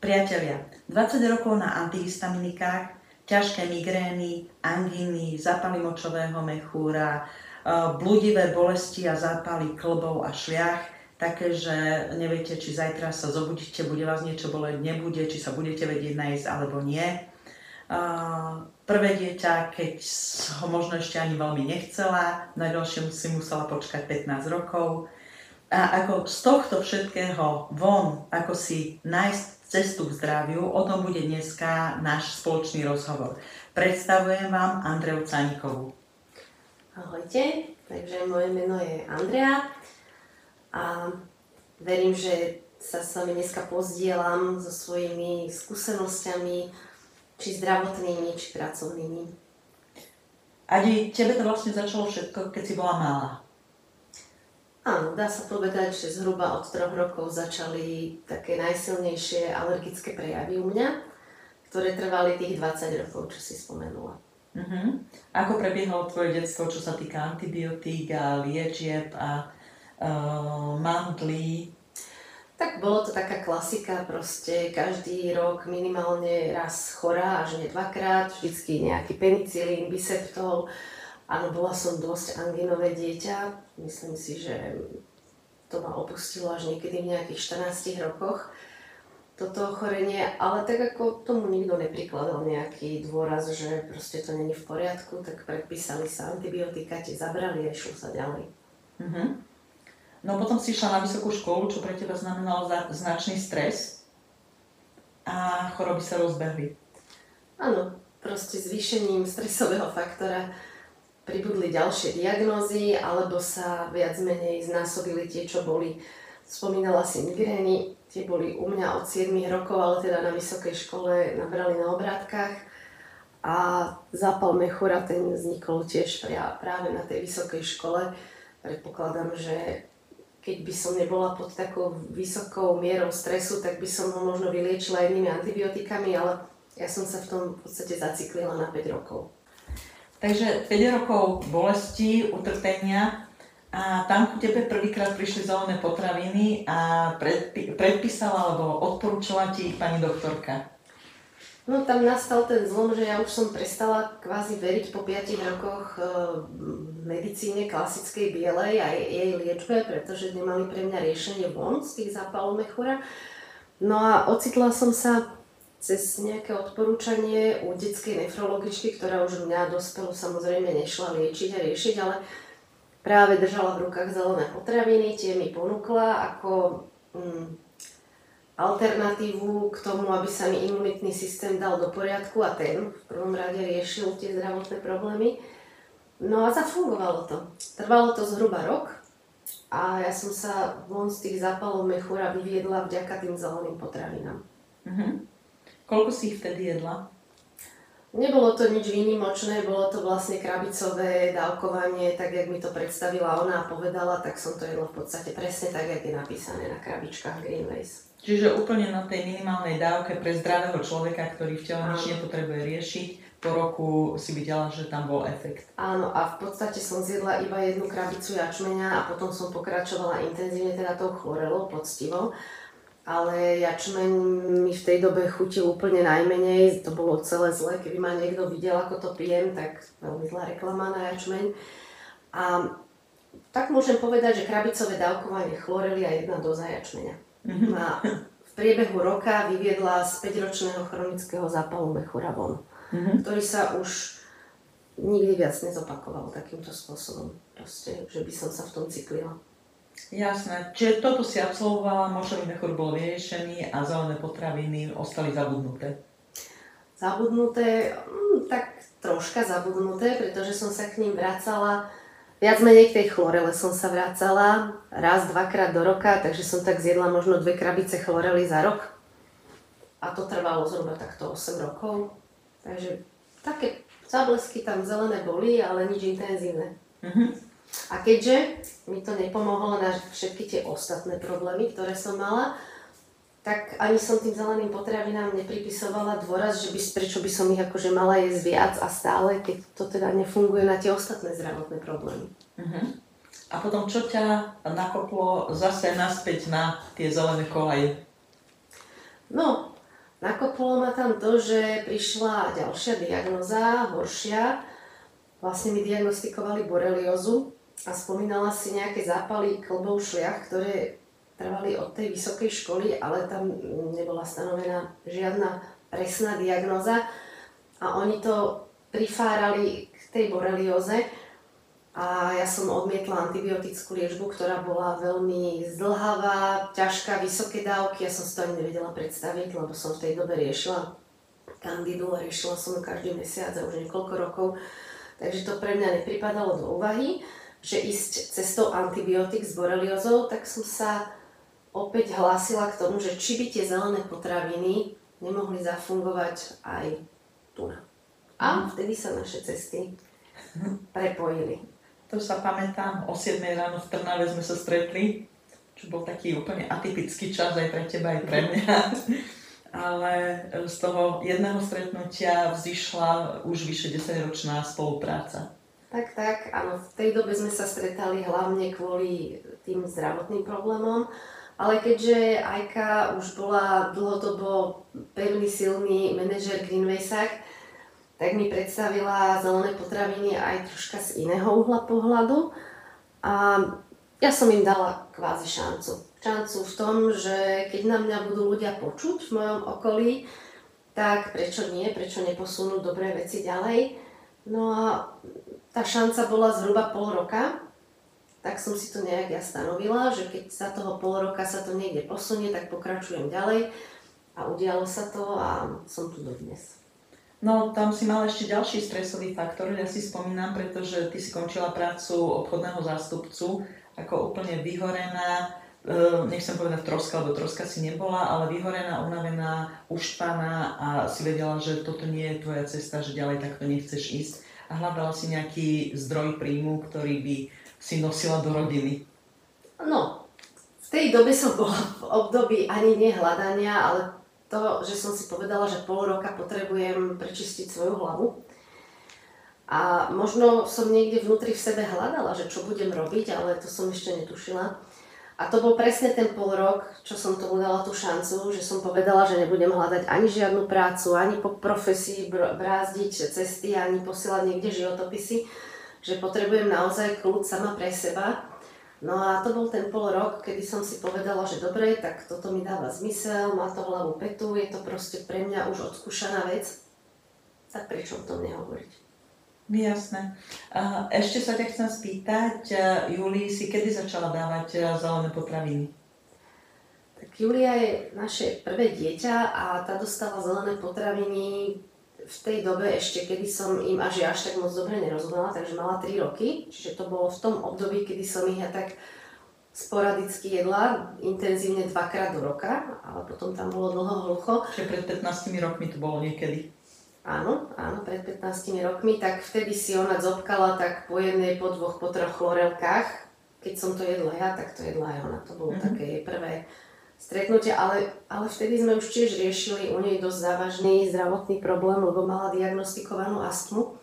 Priatelia, 20 rokov na antihistaminikách, ťažké migrény, angíny, zápaly močového mechúra, e, blúdivé bolesti a zápaly klbov a šliach, také, že neviete, či zajtra sa zobudíte, bude vás niečo boleť, nebude, či sa budete vedieť nájsť alebo nie. E, prvé dieťa, keď ho možno ešte ani veľmi nechcela, najďalšie si musela počkať 15 rokov. A ako z tohto všetkého von, ako si nájsť cestu k zdraviu. O tom bude dneska náš spoločný rozhovor. Predstavujem vám Andreu Canikovú. Ahojte, takže moje meno je Andrea a verím, že sa s vami dneska pozdielam so svojimi skúsenosťami, či zdravotnými, či pracovnými. Adi, tebe to vlastne začalo všetko, keď si bola malá. Áno, dá sa povedať, že zhruba od troch rokov začali také najsilnejšie alergické prejavy u mňa, ktoré trvali tých 20 rokov, čo si spomenula. Uh-huh. Ako prebiehalo tvoje detstvo, čo sa týka antibiotík a liečieb a uh, mandlí? Tak bolo to taká klasika, proste každý rok minimálne raz chorá, až nie dvakrát, vždycky nejaký penicilín, biseptol, Áno, bola som dosť anginové dieťa. Myslím si, že to ma opustilo až niekedy v nejakých 14 rokoch toto ochorenie, ale tak ako tomu nikto neprikladal nejaký dôraz, že proste to není v poriadku, tak predpísali sa antibiotika, ti zabrali a išlo sa ďalej. Mm-hmm. No potom si išla na vysokú školu, čo pre teba znamenalo značný stres a choroby sa rozbehli. Áno, proste zvýšením stresového faktora pribudli ďalšie diagnózy, alebo sa viac menej znásobili tie, čo boli. Spomínala si migrény, tie boli u mňa od 7 rokov, ale teda na vysokej škole nabrali na obrátkach. A zápal mechura ten vznikol tiež práve na tej vysokej škole. Predpokladám, že keď by som nebola pod takou vysokou mierou stresu, tak by som ho možno vyliečila jednými antibiotikami, ale ja som sa v tom v podstate zaciklila na 5 rokov. Takže 5 rokov bolesti, utrpenia a tam ku tebe prvýkrát prišli zelené potraviny a predpi- predpísala alebo odporúčala ti ich pani doktorka. No tam nastal ten zlom, že ja už som prestala kvázi veriť po 5 rokoch e, medicíne klasickej bielej a jej liečbe, pretože nemali pre mňa riešenie von z tých zápalov mechúra. No a ocitla som sa cez nejaké odporúčanie u detskej nefrologičky, ktorá už mňa dospelú samozrejme nešla liečiť a riešiť, ale práve držala v rukách zelené potraviny, tie mi ponúkla ako mm, alternatívu k tomu, aby sa mi imunitný systém dal do poriadku a ten v prvom rade riešil tie zdravotné problémy. No a zafungovalo to. Trvalo to zhruba rok a ja som sa von z tých zápalov mechúra vyviedla vďaka tým zeleným potravinám. Mm-hmm. Koľko si ich vtedy jedla? Nebolo to nič výnimočné, bolo to vlastne krabicové dávkovanie, tak jak mi to predstavila ona a povedala, tak som to jedla v podstate presne tak, jak je napísané na krabičkách Greenways. Čiže úplne na tej minimálnej dávke pre zdravého človeka, ktorý v tele nič nepotrebuje riešiť, po roku si videla, že tam bol efekt. Áno, a v podstate som zjedla iba jednu krabicu jačmeňa a potom som pokračovala intenzívne teda tou chlorelou poctivo ale jačmeň mi v tej dobe chutil úplne najmenej, to bolo celé zle, keby ma niekto videl, ako to pijem, tak veľmi zlá reklama na jačmeň. A tak môžem povedať, že krabicové dávkovanie chlorely a jedna doza jačmeňa. Mm-hmm. A v priebehu roka vyviedla z 5-ročného chronického zápalu mechúra von, mm-hmm. ktorý sa už nikdy viac nezopakoval takýmto spôsobom. Proste, že by som sa v tom cyklila. Jasné. Čiže toto si absolvovala, močový mechúr bol vyriešený a zelené potraviny ostali zabudnuté. Zabudnuté, hm, tak troška zabudnuté, pretože som sa k ním vracala, viac menej k tej chlorele som sa vracala raz, dvakrát do roka, takže som tak zjedla možno dve krabice chlorely za rok. A to trvalo zhruba takto 8 rokov. Takže také záblesky tam zelené boli, ale nič intenzívne. Mm-hmm. A keďže mi to nepomohlo na všetky tie ostatné problémy, ktoré som mala, tak ani som tým zeleným potravinám nepripisovala dôraz, že by, prečo by som ich akože mala jesť viac a stále, keď to teda nefunguje na tie ostatné zdravotné problémy. Uh-huh. A potom čo ťa nakoplo zase naspäť na tie zelené kolaje? No, Nakopolo ma tam to, že prišla ďalšia diagnoza, horšia. Vlastne mi diagnostikovali boreliozu a spomínala si nejaké zápaly klbov šliach, ktoré trvali od tej vysokej školy, ale tam nebola stanovená žiadna presná diagnoza. A oni to prifárali k tej borelioze a ja som odmietla antibiotickú liečbu, ktorá bola veľmi zdlhavá, ťažká, vysoké dávky. Ja som si to ani nevedela predstaviť, lebo som v tej dobe riešila kandidu a riešila som každý mesiac a už niekoľko rokov. Takže to pre mňa nepripadalo do úvahy, že ísť cestou antibiotik s boreliozou, tak som sa opäť hlásila k tomu, že či by tie zelené potraviny nemohli zafungovať aj tu. A vtedy sa naše cesty prepojili. To sa pamätám, o 7 ráno v Trnave sme sa stretli, čo bol taký úplne atypický čas aj pre teba, aj pre mňa. Ale z toho jedného stretnutia vzýšla už vyše 10-ročná spolupráca. Tak, tak, áno, v tej dobe sme sa stretali hlavne kvôli tým zdravotným problémom, ale keďže Ajka už bola dlhodobo pevný, silný manažer Greenwaysach, tak mi predstavila zelené potraviny aj troška z iného uhla pohľadu a ja som im dala kvázi šancu. Šancu v tom, že keď na mňa budú ľudia počuť v mojom okolí, tak prečo nie, prečo neposunú dobré veci ďalej. No a tá šanca bola zhruba pol roka, tak som si to nejak ja stanovila, že keď za toho pol roka sa to niekde posunie, tak pokračujem ďalej a udialo sa to a som tu dodnes. No, tam si mal ešte ďalší stresový faktor, ja si spomínam, pretože ty skončila prácu obchodného zástupcu ako úplne vyhorená, e, nechcem povedať troska, lebo troska si nebola, ale vyhorená, unavená, uštvaná a si vedela, že toto nie je tvoja cesta, že ďalej takto nechceš ísť a hľadala si nejaký zdroj príjmu, ktorý by si nosila do rodiny. No, v tej dobe som bola v období ani nehľadania, ale to, že som si povedala, že pol roka potrebujem prečistiť svoju hlavu. A možno som niekde vnútri v sebe hľadala, že čo budem robiť, ale to som ešte netušila. A to bol presne ten pol rok, čo som tomu dala tú šancu, že som povedala, že nebudem hľadať ani žiadnu prácu, ani po profesii brázdiť cesty, ani posielať niekde životopisy, že potrebujem naozaj kľud sama pre seba No a to bol ten pol rok, kedy som si povedala, že dobre, tak toto mi dáva zmysel, má to hlavu petu, je to proste pre mňa už odskúšaná vec, tak prečo o tom nehovoriť? Jasné. Ešte sa ťa chcem spýtať, Julii, si kedy začala dávať zelené potraviny? Tak Julia je naše prvé dieťa a tá dostala zelené potraviny v tej dobe ešte, kedy som im až až tak moc dobre nerozumela, takže mala 3 roky, čiže to bolo v tom období, kedy som ich ja tak sporadicky jedla, intenzívne dvakrát do roka, ale potom tam bolo dlho hlucho. Čiže pred 15 rokmi to bolo niekedy? Áno, áno, pred 15 rokmi, tak vtedy si ona zobkala tak po jednej, po dvoch, po troch chlorelkách. Keď som to jedla ja, tak to jedla aj ona. To bolo mm-hmm. také prvé stretnutia, ale, ale vtedy sme už tiež riešili u nej dosť závažný zdravotný problém, lebo mala diagnostikovanú astmu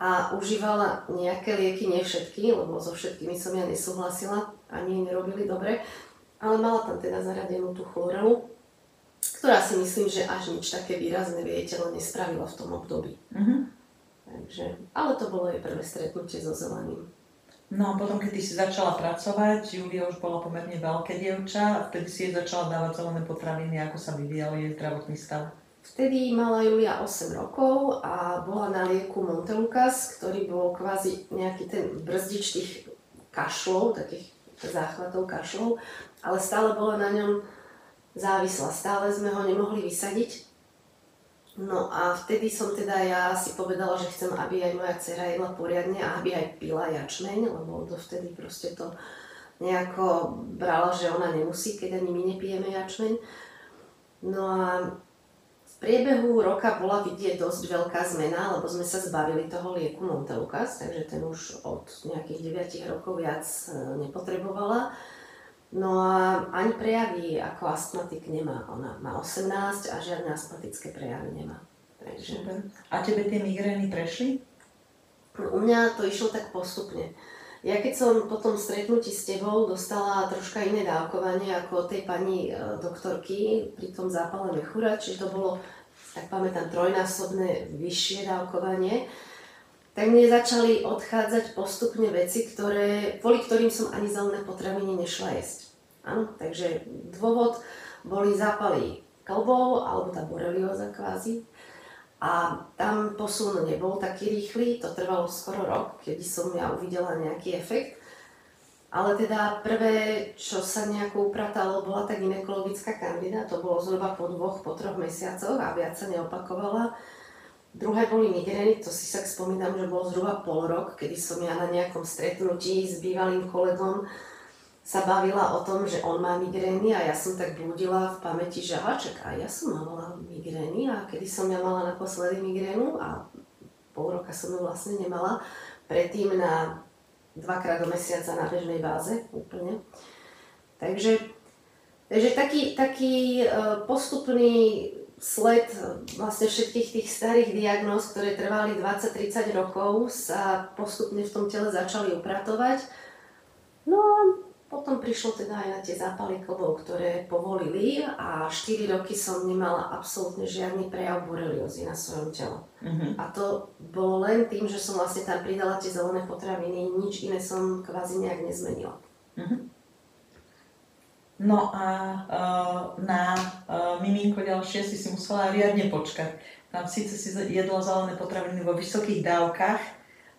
a užívala nejaké lieky, nie všetky, lebo so všetkými som ja nesúhlasila, ani nerobili dobre, ale mala tam teda zaradenú tú chlorelu, ktorá si myslím, že až nič také výrazné v jej telo nespravila v tom období. Mm-hmm. Takže, ale to bolo jej prvé stretnutie so zeleným. No a potom, keď si začala pracovať, Julia už bola pomerne veľké dievča a vtedy si jej začala dávať zelené potraviny, ako sa vyvíjal jej zdravotný stav. Vtedy mala Julia 8 rokov a bola na lieku Montelucas, ktorý bol kvázi nejaký ten brzdič tých kašlov, takých záchvatov kašlov, ale stále bola na ňom závislá. Stále sme ho nemohli vysadiť, No a vtedy som teda ja si povedala, že chcem, aby aj moja dcera jedla poriadne a aby aj pila jačmeň, lebo dovtedy proste to nejako brala, že ona nemusí, keď ani my nepijeme jačmeň. No a v priebehu roka bola vidieť dosť veľká zmena, lebo sme sa zbavili toho lieku Montelucas, takže ten už od nejakých 9 rokov viac e, nepotrebovala. No a ani prejavy ako astmatik nemá. Ona má 18 a žiadne astmatické prejavy nemá. Takže... A tebe tie migrény prešli? U mňa to išlo tak postupne. Ja keď som po tom stretnutí s tebou dostala troška iné dávkovanie ako od tej pani e, doktorky pri tom zápale mechúra, čiže to bolo, tak pamätám, trojnásobné vyššie dávkovanie, tak mne začali odchádzať postupne veci, ktoré, kvôli ktorým som ani zelené potraviny nešla jesť. Áno, takže dôvod boli zápaly klbov alebo tá borelioza kvázi. A tam posun nebol taký rýchly, to trvalo skoro rok, kedy som ja uvidela nejaký efekt. Ale teda prvé, čo sa nejako upratalo, bola tá ginekologická kandida, to bolo zhruba po dvoch, po troch mesiacoch a viac sa neopakovala. Druhé boli migrény, to si sa spomínam, že bolo zhruba pol rok, kedy som ja na nejakom stretnutí s bývalým kolegom sa bavila o tom, že on má migrény a ja som tak blúdila v pamäti, že aha, čaká, ja som mala migrény a kedy som ja mala naposledy migrénu a pol roka som ju vlastne nemala, predtým na dvakrát do mesiaca na bežnej báze úplne. Takže, takže taký, taký e, postupný sled vlastne všetkých tých starých diagnóz, ktoré trvali 20-30 rokov, sa postupne v tom tele začali upratovať. No a potom prišlo teda aj na tie zápaly klbov, ktoré povolili a 4 roky som nemala absolútne žiadny prejav boreliozy na svojom tele. Uh-huh. A to bolo len tým, že som vlastne tam pridala tie zelené potraviny, nič iné som kvázi nejak nezmenila. Uh-huh. No a uh, na uh, miminko ďalšie si si musela riadne počkať. Tam síce si jedla zelené potraviny vo vysokých dávkach,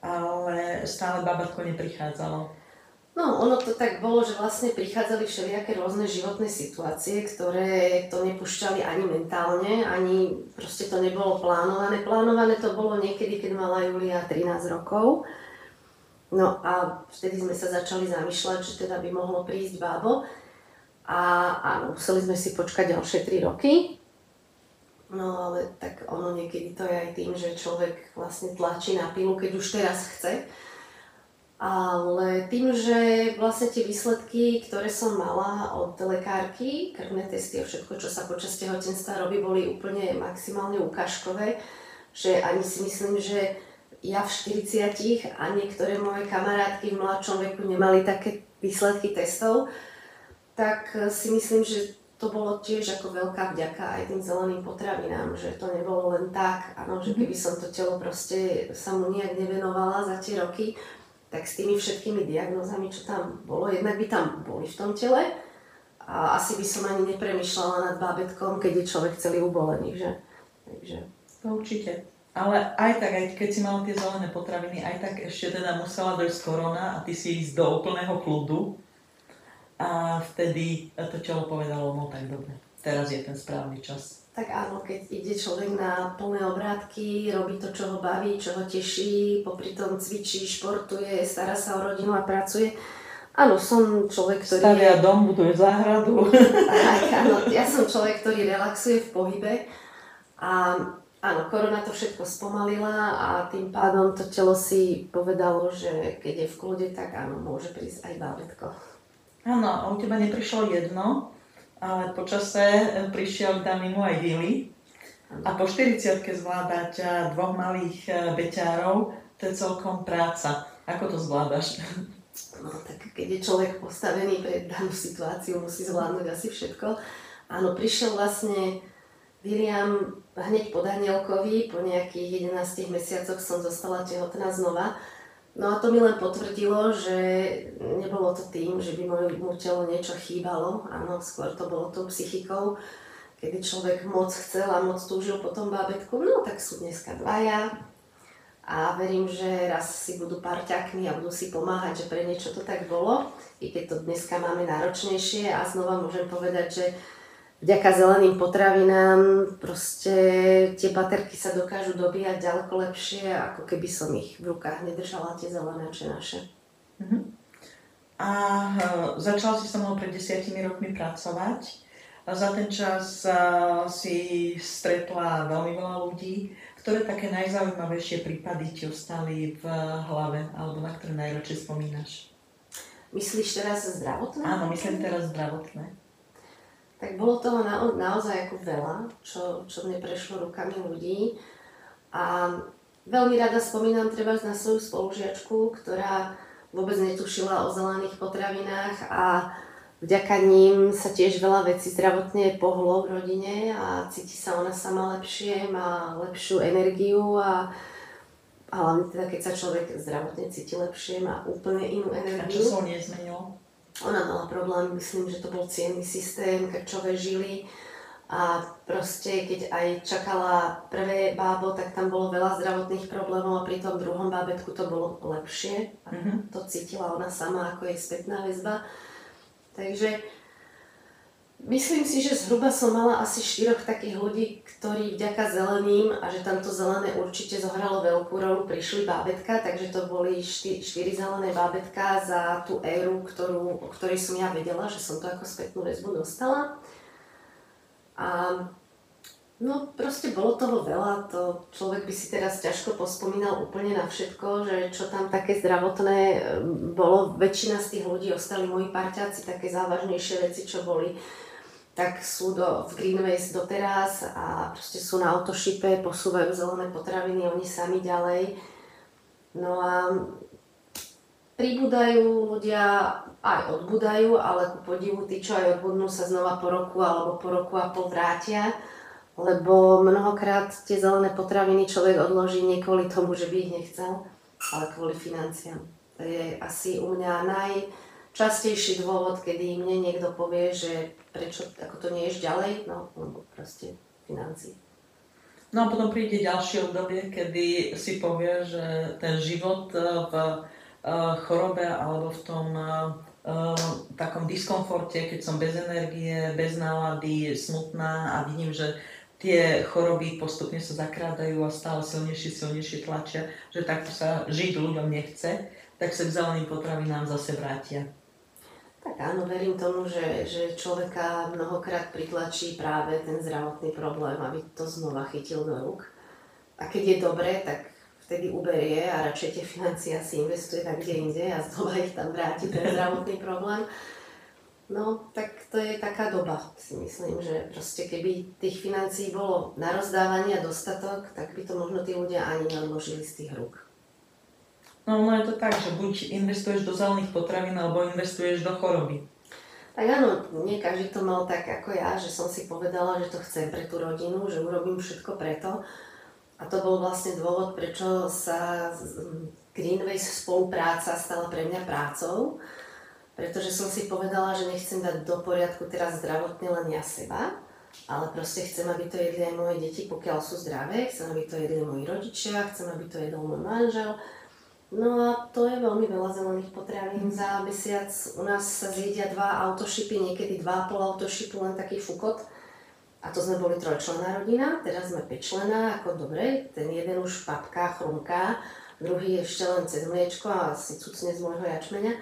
ale stále babatko neprichádzalo. No, ono to tak bolo, že vlastne prichádzali všelijaké rôzne životné situácie, ktoré to nepúšťali ani mentálne, ani proste to nebolo plánované. Plánované to bolo niekedy, keď mala Julia 13 rokov. No a vtedy sme sa začali zamýšľať, že teda by mohlo prísť bábo. A áno, museli sme si počkať ďalšie 3 roky. No ale tak ono niekedy to je aj tým, že človek vlastne tlačí na pilu, keď už teraz chce ale tým, že vlastne tie výsledky, ktoré som mala od lekárky, krvné testy a všetko, čo sa počas tehotenstva robí, boli úplne maximálne ukážkové, že ani si myslím, že ja v 40 a niektoré moje kamarátky v mladšom veku nemali také výsledky testov, tak si myslím, že to bolo tiež ako veľká vďaka aj tým zeleným potravinám, že to nebolo len tak, áno, že keby som to telo proste sa mu nejak nevenovala za tie roky, tak s tými všetkými diagnózami, čo tam bolo, jednak by tam boli v tom tele a asi by som ani nepremýšľala nad bábetkom, keď je človek celý ubolený, že? Takže... To určite. Ale aj tak, aj keď si mala tie zelené potraviny, aj tak ešte teda musela dojsť korona a ty si ísť do úplného kľudu. A vtedy to telo povedalo, no tak dobre, teraz je ten správny čas. Tak áno, keď ide človek na plné obrátky, robí to, čo ho baví, čo ho teší, popri tom cvičí, športuje, stará sa o rodinu a pracuje. Áno, som človek, ktorý... Stavia je... dom, buduje záhradu. Tak, áno, ja som človek, ktorý relaxuje v pohybe a áno, korona to všetko spomalila a tým pádom to telo si povedalo, že keď je v kľude, tak áno, môže prísť aj bábetko. Áno, a u teba neprišlo jedno, ale počase prišiel vitamínu aj Vili. A po 40 zvládať eh, dvoch malých eh, beťárov, to je celkom práca. Ako to zvládaš? No tak keď je človek postavený pre danú situáciu, musí zvládnuť asi všetko. Áno, prišiel vlastne William hneď po Danielkovi, po nejakých 11 mesiacoch som zostala tehotná znova No a to mi len potvrdilo, že nebolo to tým, že by môjmu telo niečo chýbalo, áno, skôr to bolo tou psychikou, kedy človek moc chcel a moc túžil po tom bábetku, no tak sú dneska dvaja a verím, že raz si budú parťakmi a budú si pomáhať, že pre niečo to tak bolo, i keď to dneska máme náročnejšie. A znova môžem povedať, že vďaka zeleným potravinám proste tie baterky sa dokážu dobíjať ďaleko lepšie, ako keby som ich v rukách nedržala tie zelené či naše. Uh-huh. A uh, začala si so mnou pred desiatimi rokmi pracovať. A za ten čas uh, si stretla veľmi veľa ľudí, ktoré také najzaujímavejšie prípady ti ostali v hlave, alebo na ktoré najradšej spomínaš? Myslíš teraz zdravotné? Áno, myslím teraz zdravotné tak bolo toho na, naozaj ako veľa, čo, čo mne prešlo rukami ľudí. A veľmi rada spomínam treba na svoju spolužiačku, ktorá vôbec netušila o zelených potravinách a vďaka ním sa tiež veľa vecí zdravotne pohlo v rodine a cíti sa ona sama lepšie, má lepšiu energiu a, a hlavne teda keď sa človek zdravotne cíti lepšie, má úplne inú energiu. A čo sa nezmenilo? Ona mala problém, myslím, že to bol cienný systém, krčové žily a proste keď aj čakala prvé bábo, tak tam bolo veľa zdravotných problémov a pri tom druhom bábetku to bolo lepšie. Mm-hmm. to cítila ona sama ako jej spätná väzba. Takže myslím si, že zhruba som mala asi štyroch takých ľudí, ktorí vďaka zeleným a že tamto zelené určite zohralo veľkú rolu, prišli bábetka, takže to boli štyri, štyri zelené bábetka za tú éru, ktorú, o ktorej som ja vedela, že som to ako spätnú väzbu dostala. A no proste bolo toho veľa, to človek by si teraz ťažko pospomínal úplne na všetko, že čo tam také zdravotné ehm, bolo. Väčšina z tých ľudí ostali moji parťáci, také závažnejšie veci, čo boli tak sú do, v Greenways doteraz a proste sú na autošipe, posúvajú zelené potraviny oni sami ďalej. No a pribúdajú ľudia, aj odbudajú, ale ku podivu tí, čo aj odbudnú, sa znova po roku alebo po roku a pol vrátia, lebo mnohokrát tie zelené potraviny človek odloží nie kvôli tomu, že by ich nechcel, ale kvôli financiám. To je asi u mňa najčastejší dôvod, kedy mne niekto povie, že prečo ako to nie ješ ďalej, no lebo proste financí. No a potom príde ďalšie obdobie, kedy si povie, že ten život v Eh, chorobe alebo v tom uh, takom diskomforte, keď som bez energie, bez nálady, smutná a vidím, že tie choroby postupne sa zakrádajú a stále silnejšie, silnejšie tlačia, že takto sa žiť ľuďom nechce, tak sa k zeleným potravinám zase vrátia. Tak áno, verím tomu, že, že človeka mnohokrát pritlačí práve ten zdravotný problém, aby to znova chytil do rúk. A keď je dobré, tak vtedy uberie a radšej tie financie si investuje tak kde inde a znova ich tam vráti ten zdravotný problém. No, tak to je taká doba, si myslím, že proste keby tých financií bolo na rozdávanie a dostatok, tak by to možno tí ľudia ani neodložili z tých rúk. No, no je to tak, že buď investuješ do zelených potravín, alebo investuješ do choroby. Tak áno, nie každý to mal tak ako ja, že som si povedala, že to chcem pre tú rodinu, že urobím všetko preto. A to bol vlastne dôvod, prečo sa Greenways spolupráca stala pre mňa prácou, pretože som si povedala, že nechcem dať do poriadku teraz zdravotne len ja seba, ale proste chcem, aby to jedli aj moje deti, pokiaľ sú zdravé, chcem, aby to jedli moji rodičia, chcem, aby to jedol môj manžel. No a to je veľmi veľa zelených potravín. Mm. Za mesiac u nás sa zjedia dva autošipy, niekedy dva a pol autošipu, len taký fukot. A to sme boli trojčlená rodina, teraz sme päťčlená, ako dobre, ten jeden už papká, chrumká, druhý ešte len cez mliečko a si cucne z môjho jačmeňa.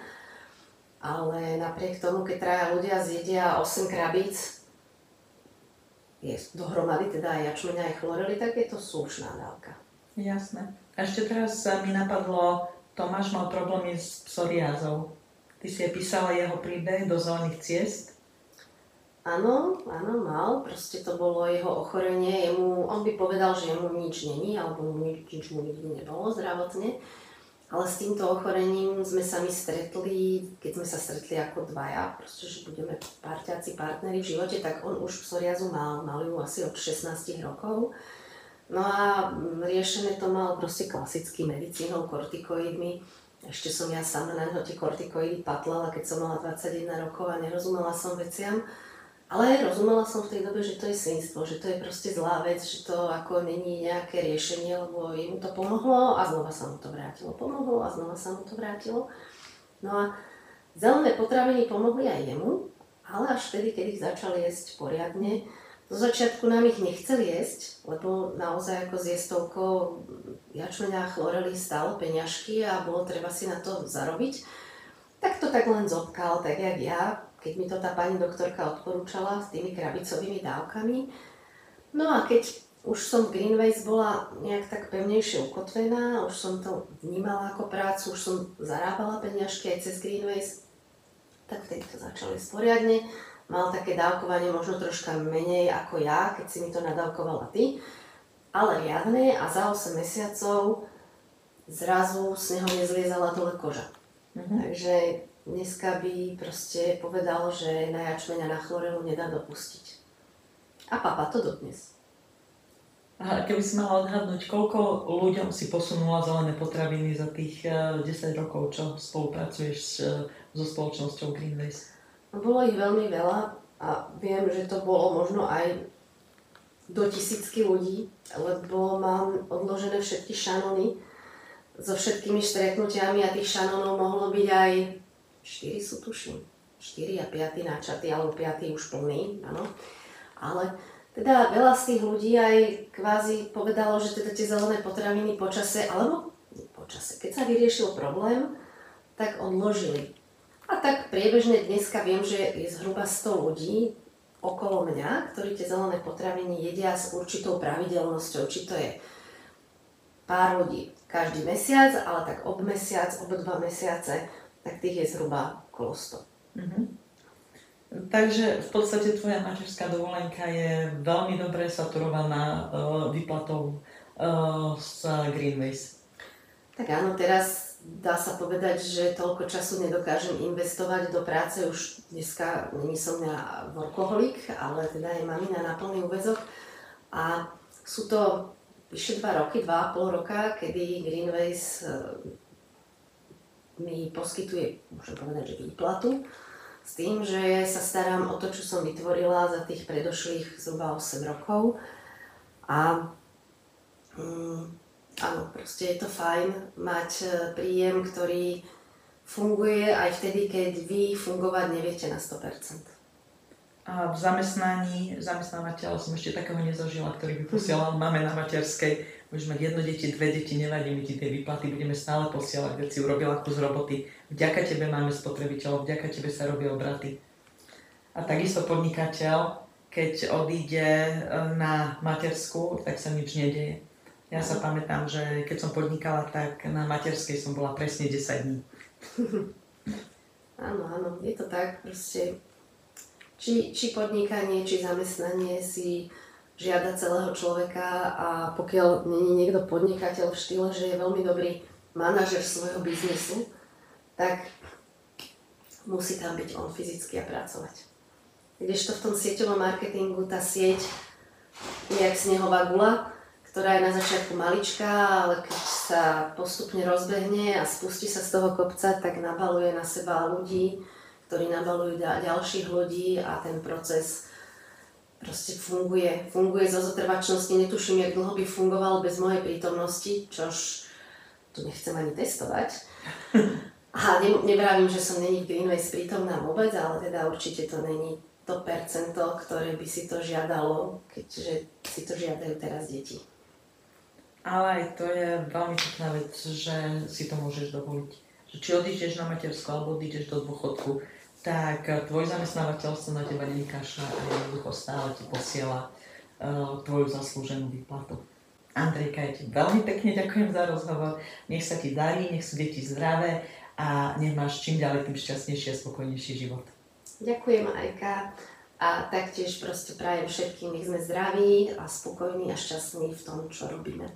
Ale napriek tomu, keď traja ľudia zjedia 8 krabíc, je dohromady teda aj jačmeňa aj chlorely, tak je to slušná dávka. Jasné. A ešte teraz mi napadlo, Tomáš mal problémy s psoriázou. Ty si je písala jeho príbeh do zelených ciest. Áno, áno, mal. Proste to bolo jeho ochorenie. Jemu, on by povedal, že jemu nič není, alebo mu nič, nič mu nikdy nebolo zdravotne. Ale s týmto ochorením sme sa my stretli, keď sme sa stretli ako dvaja, proste, že budeme parťáci, partneri v živote, tak on už psoriazu mal, mal ju asi od 16 rokov. No a riešené to mal proste klasicky medicínou, kortikoidmi. Ešte som ja sama na tie kortikoidy patlala, keď som mala 21 rokov a nerozumela som veciam. Ale rozumela som v tej dobe, že to je svinstvo, že to je proste zlá vec, že to ako není nejaké riešenie, lebo jemu to pomohlo a znova sa mu to vrátilo. Pomohlo a znova sa mu to vrátilo. No a zelené potraviny pomohli aj jemu, ale až vtedy, keď ich začali jesť poriadne. Do začiatku nám ich nechceli jesť, lebo naozaj ako s jestovkou jačmeňa chlorely stalo peňažky a bolo treba si na to zarobiť. Tak to tak len zobkal, tak jak ja, keď mi to tá pani doktorka odporúčala s tými krabicovými dávkami. No a keď už som v Greenways bola nejak tak pevnejšie ukotvená, už som to vnímala ako prácu, už som zarábala peniažky aj cez Greenways, tak vtedy to začali sporiadne. Mal také dávkovanie možno troška menej ako ja, keď si mi to nadávkovala ty, ale riadne a za 8 mesiacov zrazu z neho nezliezala dole koža. Uh-huh. Takže dneska by proste povedal, že na jačmeň a na chlorelu nedá dopustiť. A papa to dodnes. A keby si mala odhadnúť, koľko ľuďom si posunula zelené potraviny za tých 10 eh, rokov, čo spolupracuješ eh, so spoločnosťou Greenways? Bolo ich veľmi veľa a viem, že to bolo možno aj do tisícky ľudí, lebo mám odložené všetky šanony so všetkými stretnutiami a tých šanonov mohlo byť aj 4 sú tuším. 4 a 5 načatý, alebo 5 už plný, áno. Ale teda veľa z tých ľudí aj kvázi povedalo, že teda tie zelené potraviny počase, alebo počase, keď sa vyriešil problém, tak odložili. A tak priebežne dneska viem, že je zhruba 100 ľudí okolo mňa, ktorí tie zelené potraviny jedia s určitou pravidelnosťou. Či to je pár ľudí každý mesiac, ale tak ob mesiac, ob dva mesiace, tak tých je zhruba okolo 100. Mm-hmm. Takže v podstate tvoja materská dovolenka je veľmi dobre saturovaná uh, výplatou uh, z Greenways. Tak áno, teraz dá sa povedať, že toľko času nedokážem investovať do práce. Už dneska nie som ja workoholik, ale teda je mamina na plný úvezok. A sú to vyše dva roky, dva a pol roka, kedy Greenways uh, mi poskytuje, môžem povedať, že výplatu s tým, že sa starám o to, čo som vytvorila za tých predošlých zhruba 8 rokov. A mm, áno, proste je to fajn mať e, príjem, ktorý funguje aj vtedy, keď vy fungovať neviete na 100%. A v zamestnaní zamestnávateľa som ešte takého nezažila, ktorý by posielal máme na materskej. Môžeš mať jedno deti, dve deti, nevadí mi ti tie výplaty, budeme stále posielať, keď si urobila kus roboty. Vďaka tebe máme spotrebiteľov, vďaka tebe sa robia obraty. A takisto podnikateľ, keď odíde e, na matersku, tak sa nič nedeje. Ja sa pamätám, že keď som podnikala, tak na materskej som bola presne 10 dní. áno, áno, je to tak, proste či, či podnikanie, či zamestnanie si žiada celého človeka a pokiaľ není niekto podnikateľ v štýle, že je veľmi dobrý manažer svojho biznesu, tak musí tam byť on fyzicky a pracovať. Kdežto v tom sieťovom marketingu tá sieť je jak snehová gula, ktorá je na začiatku maličká, ale keď sa postupne rozbehne a spustí sa z toho kopca, tak nabaluje na seba ľudí, ktorí nabalujú ďalších ľudí a ten proces proste funguje. Funguje zo zotrvačnosti, netuším, jak dlho by fungoval bez mojej prítomnosti, čož tu nechcem ani testovať. A ne, nevravím, že som není v Greenways prítomná vôbec, ale teda určite to není to percento, ktoré by si to žiadalo, keďže si to žiadajú teraz deti. Ale aj to je veľmi pekná vec, že si to môžeš dovoliť. Či odídeš na matersku alebo odídeš do dôchodku, tak tvoj zamestnávateľ sa na teba nevykašľa a jednoducho stále ti posiela uh, tvoju zaslúženú výplatu. Andrejka, ja ti veľmi pekne ďakujem za rozhovor. Nech sa ti darí, nech sú deti zdravé a nech máš čím ďalej tým šťastnejší a spokojnejší život. Ďakujem, Ajka. A taktiež proste prajem všetkým, nech sme zdraví a spokojní a šťastní v tom, čo robíme.